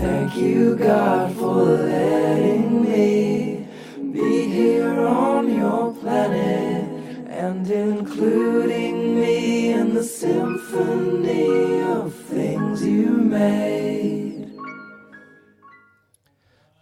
Thank you, God, for letting me be here on your planet and including me in the symphony of things you made.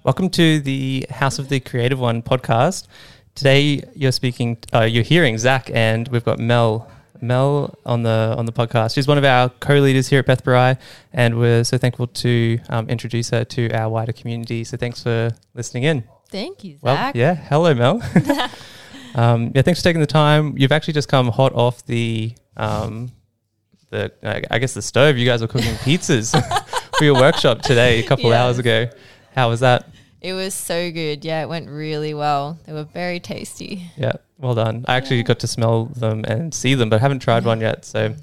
Welcome to the House of the Creative One podcast. Today you're speaking, uh, you're hearing Zach, and we've got Mel. Mel on the on the podcast. She's one of our co-leaders here at Beth Barai, and we're so thankful to um, introduce her to our wider community. So thanks for listening in. Thank you, Well, yeah, hello, Mel. um, yeah, thanks for taking the time. You've actually just come hot off the um, the I I guess the stove. You guys were cooking pizzas for your workshop today, a couple hours ago. How was that? It was so good. Yeah, it went really well. They were very tasty. Yeah, well done. I actually got to smell them and see them, but I haven't tried one yet. So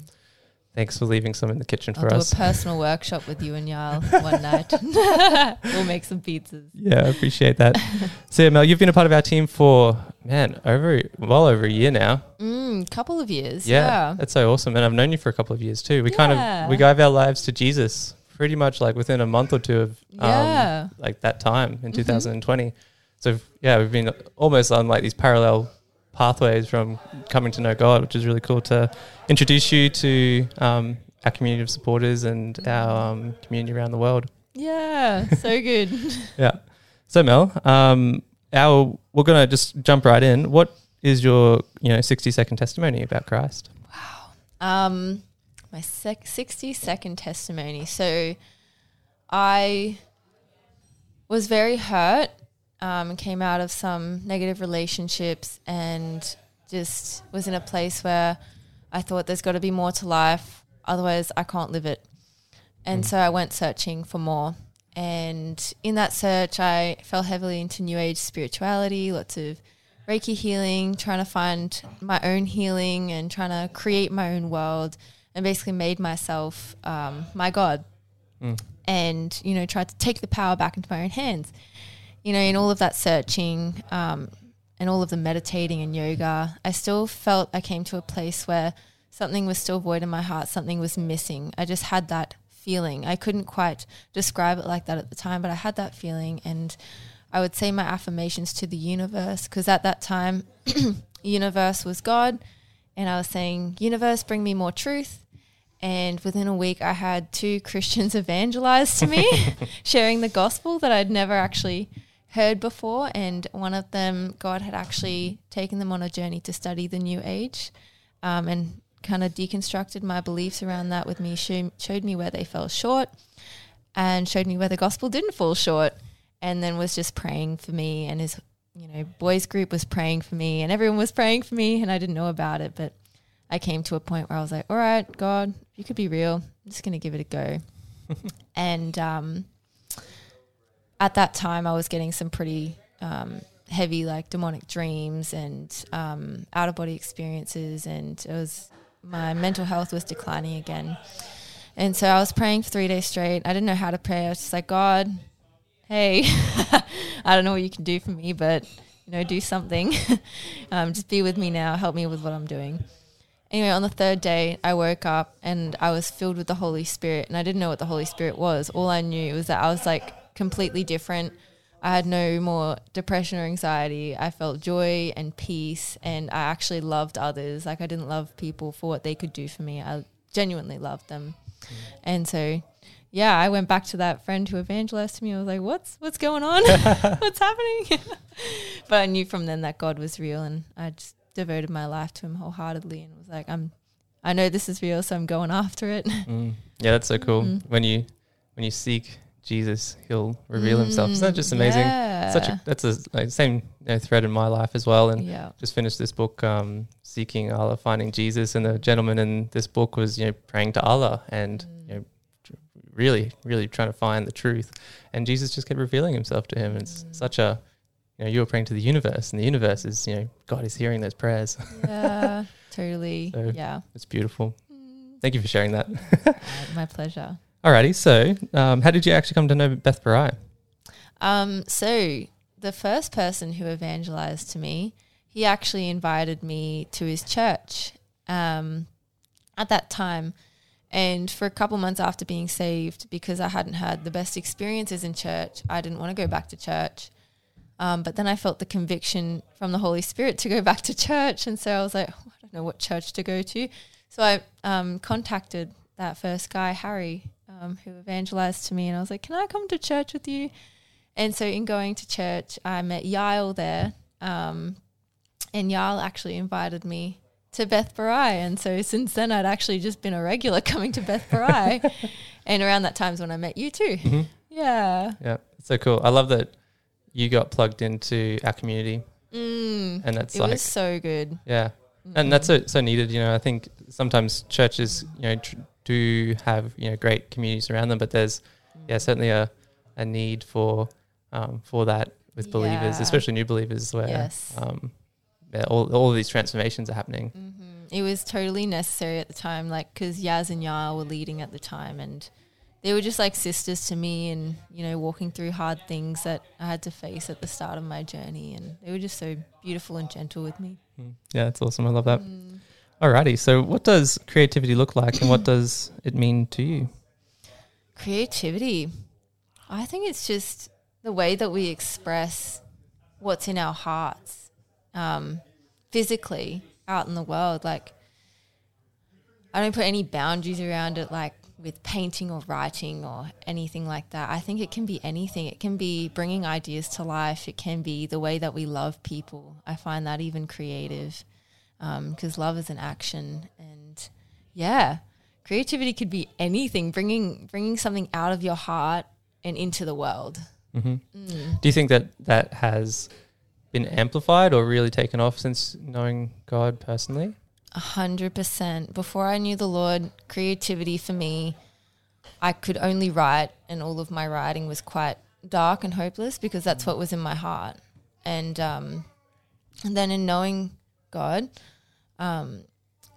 thanks for leaving some in the kitchen I'll for do us. a personal workshop with you and Yael one night. we'll make some pizzas. yeah, I appreciate that. so yeah, Mel, you've been a part of our team for man over well over a year now. Mm, couple of years. Yeah, Yeah. that's so awesome, and I've known you for a couple of years too. We kind of we gave our lives to Jesus pretty much like within a month or two of um, Yeah. like that time Mm-hmm. in 2020. So yeah, we've been almost on like these parallel pathways from coming to know God, which is really cool to introduce you to um, our community of supporters and our um, community around the world. Yeah. So good. Yeah. So Mel, um, our we're gonna just jump right in. What is your you know 60 second testimony about Christ? Wow. Um, my sec- 60 second testimony. So I was very hurt, um, came out of some negative relationships and just was in a place where I thought there's got to be more to life. Otherwise, I can't live it. And so I went searching for more. And in that search, I fell heavily into New Age spirituality, lots of Reiki healing, trying to find my own healing and trying to create my own world, and basically made myself um, my God. And, you know, tried to take the power back into my own hands. You know, in all of that searching um, and all of the meditating and yoga, I still felt I came to a place where something was still void in my heart, something was missing. I just had that feeling. I couldn't quite describe it like that at the time, but I had that feeling. And I would say my affirmations to the universe because at that time, universe was God. And I was saying, universe, bring me more truth. And within a week, I had two Christians evangelize to me, sharing the gospel that I'd never actually heard before. And one of them, God had actually taken them on a journey to study the New Age um, and kind of deconstructed my beliefs around that with me, show, showed me where they fell short and showed me where the gospel didn't fall short. And then was just praying for me. And his, you know, boys group was praying for me and everyone was praying for me. And I didn't know about it. But I came to a point where I was like, all right, God, you could be real, I'm just going to give it a go. and um, at that time, I was getting some pretty um, heavy, like demonic dreams and um, out of body experiences. And it was, my mental health was declining again. And so I was praying for three days straight. I didn't know how to pray. I was just like, God, hey, I don't know what you can do for me, but you know, do something. um, just be with me now. Help me with what I'm doing. Anyway, on the third day, I woke up and I was filled with the Holy Spirit, and I didn't know what the Holy Spirit was. All I knew was that I was like completely different. I had no more depression or anxiety. I felt joy and peace, and I actually loved others. Like I didn't love people for what they could do for me. I genuinely loved them, and so yeah, I went back to that friend who evangelized to me. I was like, "What's what's going on? what's happening?" but I knew from then that God was real, and I just devoted my life to Him wholeheartedly, and was like, "I'm, I know this is real, so I'm going after it." Mm. Yeah, that's so cool. Mm. When you when you seek Jesus, He'll reveal Himself. Isn't that just amazing? Yeah. Such a that's a like, same you know, thread in my life as well. And yeah. just finished this book, um, seeking Allah, finding Jesus, and the gentleman in this book was you know praying to Allah and Mm. you know really really trying to find the truth, and Jesus just kept revealing Himself to him. It's Mm. such a you know you were praying to the universe, and the universe is you know God is hearing those prayers. yeah, totally. So- yeah, it's beautiful. Thank you for sharing that. Uh, my pleasure. Alrighty, so um, how did you actually come to know Beth Barai? Um, so the first person who evangelized to me, he actually invited me to his church. Um, at that time, And for a couple months after being saved, because I hadn't had the best experiences in church, I didn't want to go back to church. Um, but then I felt the conviction from the Holy Spirit to go back to church. And so I was like, oh, I don't know what church to go to. So I um, contacted that first guy, Harry, um, who evangelized to me. And I was like, can I come to church with you? And so in going to church, I met Yael there. Um, and Yael actually invited me to Beth Barai. And so since then, I'd actually just been a regular coming to Beth Barai. and around that time time's when I met you too. Mm-hmm. Yeah. Yeah, so cool. I love that you got plugged into our community, Mm, and that's it like was so good. Yeah, and that's so, so needed. You know, I think sometimes churches, you know, tr- do have you know great communities around them, but there's yeah certainly a, a need for um, for that with believers, Yeah. especially new believers, where Yes. um, yeah, all all of these transformations are happening. hmm It was totally necessary at the time, like because Yaz and Yael were leading at the time, and they were just like sisters to me, and you know, walking through hard things that I had to face at the start of my journey, and they were just so beautiful and gentle with me. Mm. Yeah, that's awesome. I love that. Mm. Alrighty, so what does creativity look like, and what does it mean to you? Creativity, I think it's just the way that we express what's in our hearts, um, physically out in the world. Like, I don't put any boundaries around it, like with painting or writing or anything like that. I think it can be anything. It can be bringing ideas to life. It can be the way that we love people. I find that even creative because love is an action. And yeah, creativity could be anything. Bringing bringing something out of your heart and into the world. hmm Mm. Do you think that that has been amplified or really taken off since knowing God personally? A hundred percent. Before I knew the Lord, creativity for me, I could only write, and all of my writing was quite dark and hopeless because that's what was in my heart. And um, and then in knowing God, um,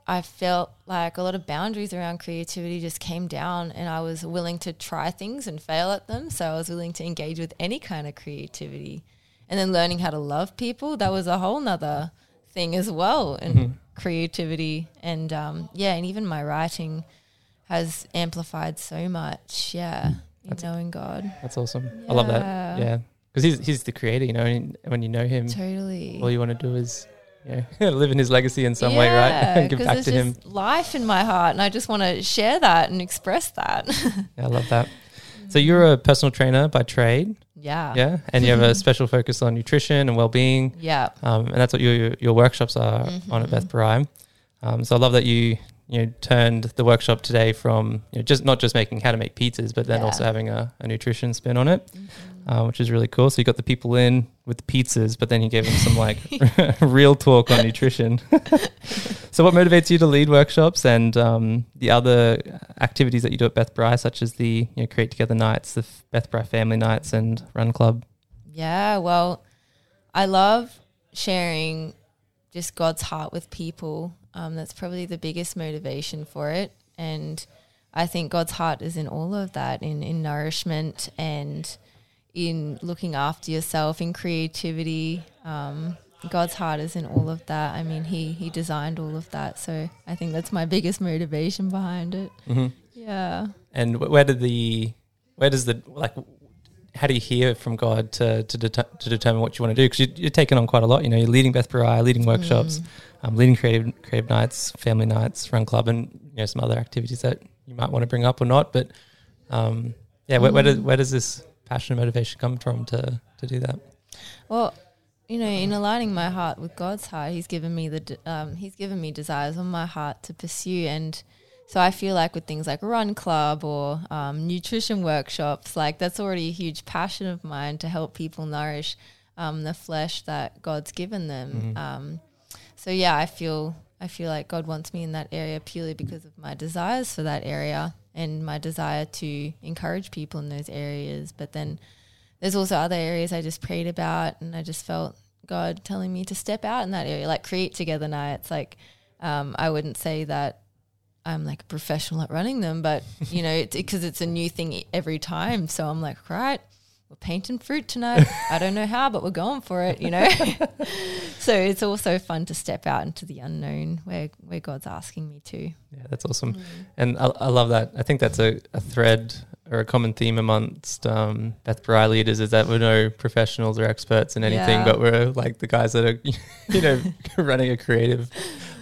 I felt like a lot of boundaries around creativity just came down, and I was willing to try things and fail at them. So I was willing to engage with any kind of creativity, and then learning how to love people. That was a whole nother thing as well, and Mhm. creativity, and um, yeah, and even my writing has amplified so much. Yeah, in That's- knowing God, That's awesome. I love that. Yeah. Yeah, because he's he's the creator. You know, and when you know him, totally. all you want to do is you know, live in his legacy in some way, right? and give back to him. life in my heart, and I just want to share that and express that. Yeah, I love that. So you're a personal trainer by trade, yeah, yeah, and you have a special focus on nutrition and well-being, yeah, um, and that's what your your, workshops are on at. Beth Barai. Um, so I love that you you know turned the workshop today from you know, just not just making how to make pizzas, but then Yeah. also having a, a nutrition spin on it. Mhm. uh, which is really cool. So you got the people in with the pizzas, but then you gave them some like real talk on nutrition. so what motivates you to lead workshops and um, the other activities that you do at Beth Barai, such as the you know, Create Together nights, the Beth Barai Family Nights, and Run Club? Yeah, well, I love sharing just God's heart with people. Um, that's probably the biggest motivation for it. And I think God's heart is in all of that, in, in nourishment and in looking after yourself, in creativity. Um, God's heart is in all of that. I mean, He He designed all of that, so I think that's my biggest motivation behind it. Mm-hmm. Yeah. And where did the where does the like how do you hear from God to to, to determine what you want to do? Because you, you're taking on quite a lot. You know, you're leading Beth Barai, leading workshops, Mm. Um, leading creative creative nights, family nights, run club, and you know some other activities that you might want to bring up or not. But um, yeah, where, where does Mm. where does this passion and motivation come from to to do that? Well, you know, in aligning my heart with God's heart, He's given me the de- um, He's given me desires on my heart to pursue, and so I feel like with things like Run Club or um, nutrition workshops, like that's already a huge passion of mine to help people nourish um, the flesh that God's given them. Mhm. So yeah, I feel I feel like God wants me in that area purely because of my desires for that area and my desire to encourage people in those areas. But then there's also other areas I just prayed about and I just felt God telling me to step out in that area, like create together nights. Like um, I wouldn't say that I'm like a professional at running them, but you know, because it's, a new thing every time. So I'm like, right, we're painting fruit tonight. I don't know how, but we're going for it, you know? so it's also fun to step out into the unknown where, where God's asking me to. Yeah, that's awesome. And I, I love that. I think that's a, a thread or a common theme amongst um, Beth Barai leaders is that we're no professionals or experts in anything, Yeah. but we're like the guys that are, you know, running a creative,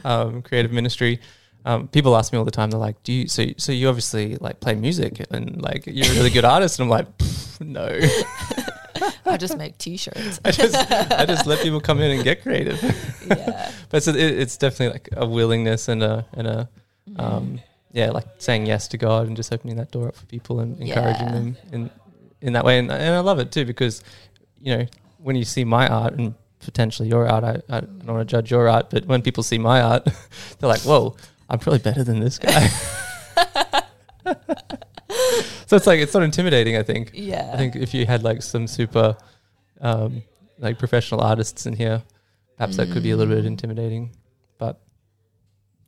um, creative ministry. Um, people ask me all the time. They're like, "Do you? So, so you obviously like play music and like you're a really good artist." And I'm like, "Pff, "No, I just make t-shirts. I just, I just let people come in and get creative." yeah. but it's, it, it's definitely like a willingness and a and a Mm. um, yeah, like saying yes to God and just opening that door up for people and encouraging Yeah. them in in that way. And, and I love it too because you know when you see my art and potentially your art, I, I don't want to judge your art, but when people see my art, they're like, "Whoa, I'm probably better than this guy." So it's like it's not intimidating. I think. Yeah. I think if you had like some super um, like professional artists in here, perhaps that could be a little bit Mm. intimidating. But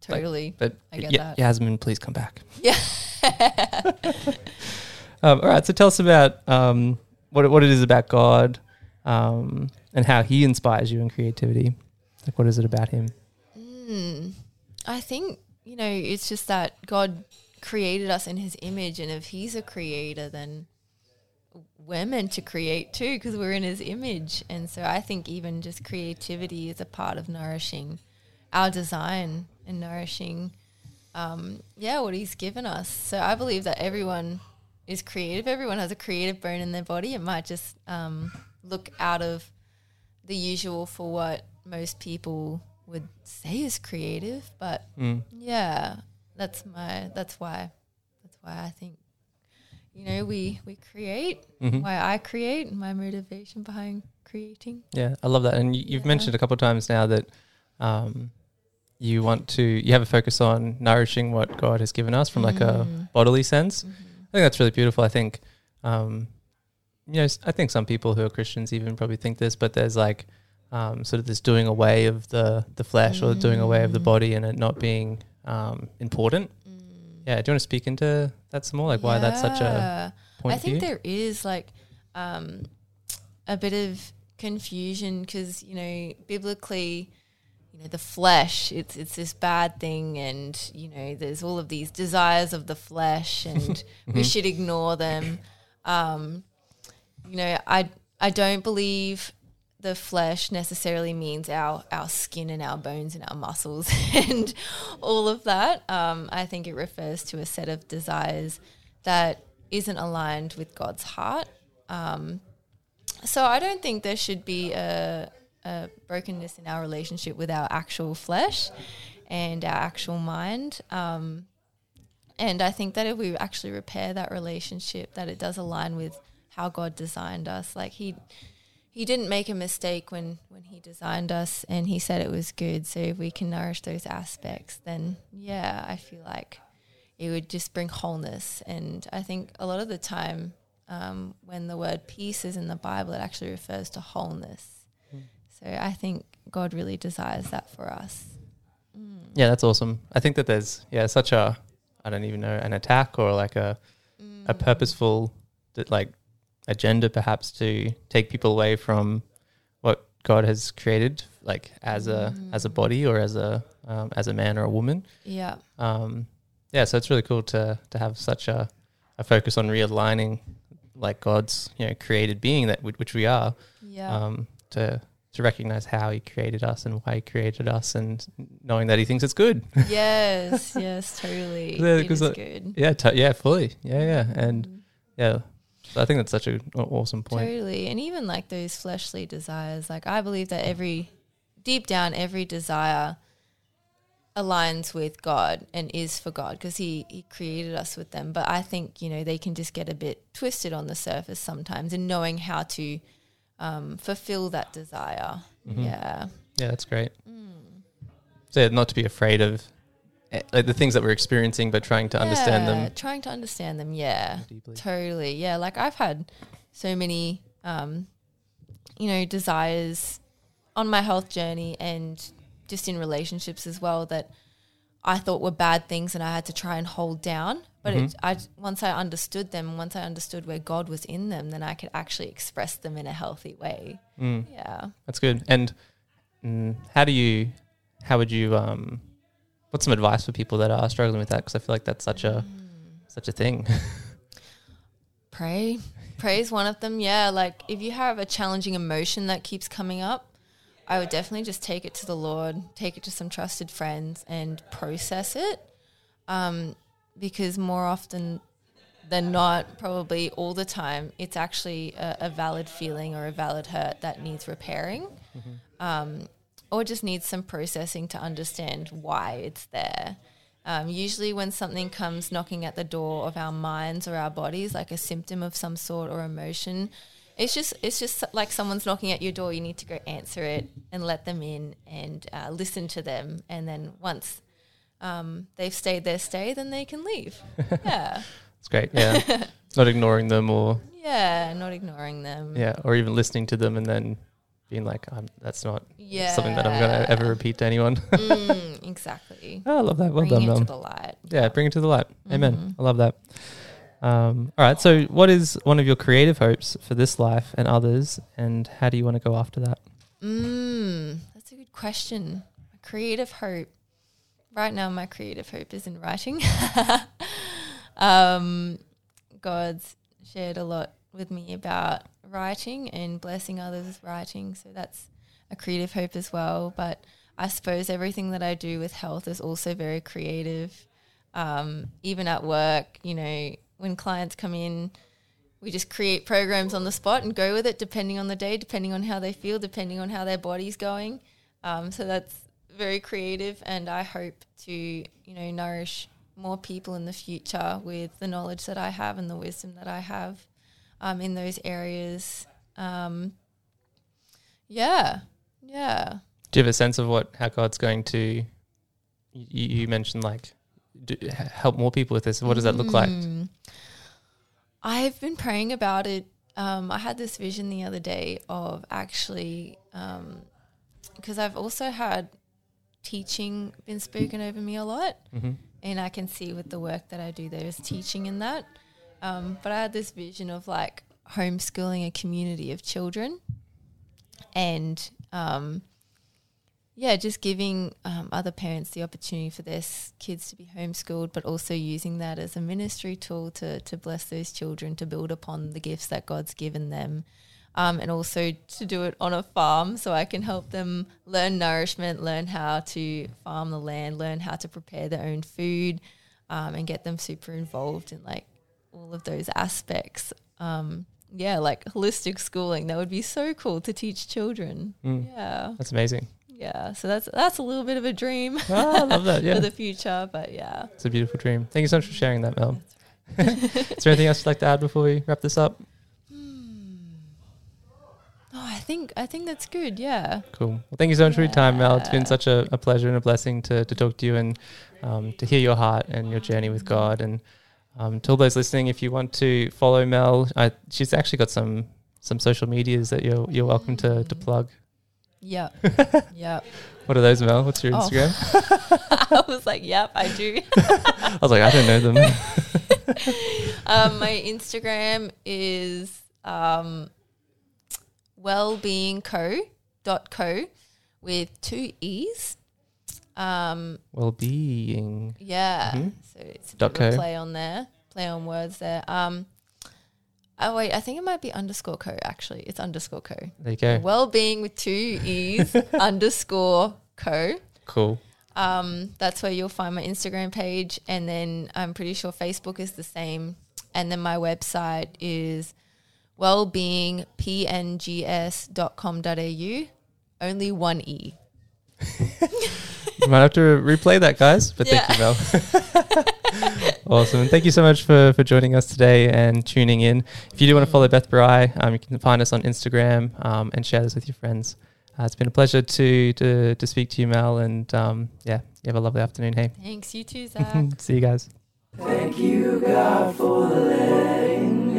totally. but I get yeah, that. Yasmin, please come back. Yeah. Um, all right, so tell us about um, what it- what it is about God um, and how He inspires you in creativity. Like, what is it about Him? Mm, I think, you know, it's just that God created us in his image. And if he's a creator, then we're meant to create too because we're in his image. And so I think even just creativity is a part of nourishing our design and nourishing, um, yeah, what he's given us. So I believe that everyone is creative. Everyone has a creative bone in their body. It might just um, look out of the usual for what most people would say is creative, but Mm. yeah, that's my that's why that's why I think you know we we create Mhm. why I create my motivation behind creating. Yeah, I love that. And you, you've Yeah. mentioned a couple of times now that um, you want to you have a focus on nourishing what God has given us from like a Mm. bodily sense. Mhm. I think that's really beautiful. I think, um, you know, I think some people who are Christians even probably think this, but there's like um, sort of this doing away of the the flesh or doing away of the Mm. body and it not being um, important. Mm. Yeah, do you want to speak into that some more? Like why that's such a point I think there is like um, a bit of confusion because you know biblically, you know the flesh it's it's this bad thing, and you know there's all of these desires of the flesh, and we should ignore them. Um, you know, I I don't believe the flesh necessarily means our our skin and our bones and our muscles and all of that. Um, I think it refers to a set of desires that isn't aligned with God's heart. Um, so I don't think there should be a, a brokenness in our relationship with our actual flesh and our actual mind. Um, and I think that if we actually repair that relationship, that it does align with how God designed us. Like He He didn't make a mistake when when He designed us, and He said it was good. So if we can nourish those aspects, then yeah, I feel like it would just bring wholeness. And I think a lot of the time, um, when the word peace is in the Bible, it actually refers to wholeness. Hmm. So I think God really desires that for us. Mm. Yeah, that's awesome. I think that there's yeah such a I don't even know an attack or like a a mm. purposeful like agenda perhaps to take people away from what God has created like as a as a body or as a um, as a man or a woman. Yeah. Um, yeah, so it's really cool to to have such a, a focus on realigning like God's you know created being that which which we are Yeah. um, to to recognize how He created us and why He created us and knowing that He thinks it's good. yes, yes, totally. Yeah, it is good. Yeah, t- yeah, fully. Yeah, yeah, and Mm, yeah. So I think that's such an awesome point. totally. And even like those fleshly desires, like I believe that every deep down, every desire aligns with God and is for God because he, he created us with them. But I think, you know, they can just get a bit twisted on the surface sometimes in knowing how to um, fulfill that desire. Mhm. Yeah. Yeah, that's great. Mm. So yeah, not to be afraid of like the things that we're experiencing, but trying to understand them Trying to understand them, yeah. deeply. Totally. Yeah. Like I've had so many, um, you know, desires on my health journey and just in relationships as well that I thought were bad things and I had to try and hold down. But Mm-hmm. I once I understood them, once I understood where God was in them, then I could actually express them in a healthy way. Mm. Yeah. That's good. And mm, how do you, how would you, um, what's some advice for people that are struggling with that? Because I feel like that's such a, such a thing. Pray. Pray is one of them. Yeah. Like if you have a challenging emotion that keeps coming up, I would definitely just take it to the Lord, take it to some trusted friends and process it. Um, because more often than not, probably all the time, it's actually a, a valid feeling or a valid hurt that needs repairing. Um, or just needs some processing to understand why it's there. Um, usually, when something comes knocking at the door of our minds or our bodies, like a symptom of some sort or emotion, it's just it's just like someone's knocking at your door. You need to go answer it and let them in and uh, listen to them. And then once um, they've stayed their stay, then they can leave. yeah, It's great. Yeah. not ignoring them or, yeah, not ignoring them. yeah, or even listening to them and then being like, I'm, that's not yeah, something that I'm going to ever repeat to anyone. mm, exactly. oh, I love that. Well Bringing done, it to the light. Yeah, bring it to the light. Amen. Mhm. I love that. Um, all right. So, what is one of your creative hopes for this life and others, and how do you want to go after that? Mm, that's a good question. Creative hope. Right now, my creative hope is in writing. um, God's shared a lot with me about writing and blessing others with writing. So that's a creative hope as well. But I suppose everything that I do with health is also very creative. Um, even at work, you know, when clients come in, we just create programs on the spot and go with it depending on the day, depending on how they feel, depending on how their body's going. Um, so that's very creative, and I hope to you know nourish more people in the future with the knowledge that I have and the wisdom that I have um, in those areas. Um, yeah, yeah. Do you have a sense of what how God's going to? You, you mentioned like do, help more people with this. What does that look like? Mm. I've been praying about it. Um, I had this vision the other day of actually, because I've also had teaching been spoken over me a lot, Mm-hmm. and I can see with the work that I do, there's teaching in that. Um, but I had this vision of like homeschooling a community of children, and um, yeah, just giving um, other parents the opportunity for their kids to be homeschooled, but also using that as a ministry tool to to bless those children, to build upon the gifts that God's given them, um, and also to do it on a farm, so I can help them learn nourishment, learn how to farm the land, learn how to prepare their own food, um, and get them super involved in like all of those aspects. Um, yeah, like holistic schooling. That would be so cool to teach children. Mm. Yeah. That's amazing. Yeah, so that's that's a little bit of a dream Oh, I love that. for the future, but yeah. it's a beautiful dream. Thank you so much for sharing that, Mel. Is there anything else you'd like to add before we wrap this up? Oh, I think I think that's good. Yeah. Cool. Well, thank you so much for your time, Mel. It's been such a, a pleasure and a blessing to, to talk to you and um, to hear your heart and your journey with God. And um, to all those listening, if you want to follow Mel, I, she's actually got some some social medias that you're you're welcome to, to plug. Yeah, yep. What are those, Mel? What's your Oh. Instagram? I was like, yep, I do. I was like, I don't know them. um, my Instagram is um, wellbeingco.co with two e's. Um, Well-being. yeah. Mhm. So it's a Dot bit of a play on there, play on words there. Um, oh wait, I think it might be underscore co. Actually, it's underscore co. There you go. Well-being with two e's underscore co. Cool. Um, that's where you'll find my Instagram page, and then I'm pretty sure Facebook is the same. And then my website is wellbeingpngs.com.au. Only one e. You might have to replay that, guys. But thank you, Mel. awesome. And thank you so much for, for joining us today and tuning in. If you do want to follow Beth Barai, um, you can find us on Instagram um, and share this with your friends. Uh, it's been a pleasure to, to, to speak to you, Mel. And um, yeah, you have a lovely afternoon. Hey, Thanks, you too, Zach. see you guys. Thank you, God, for letting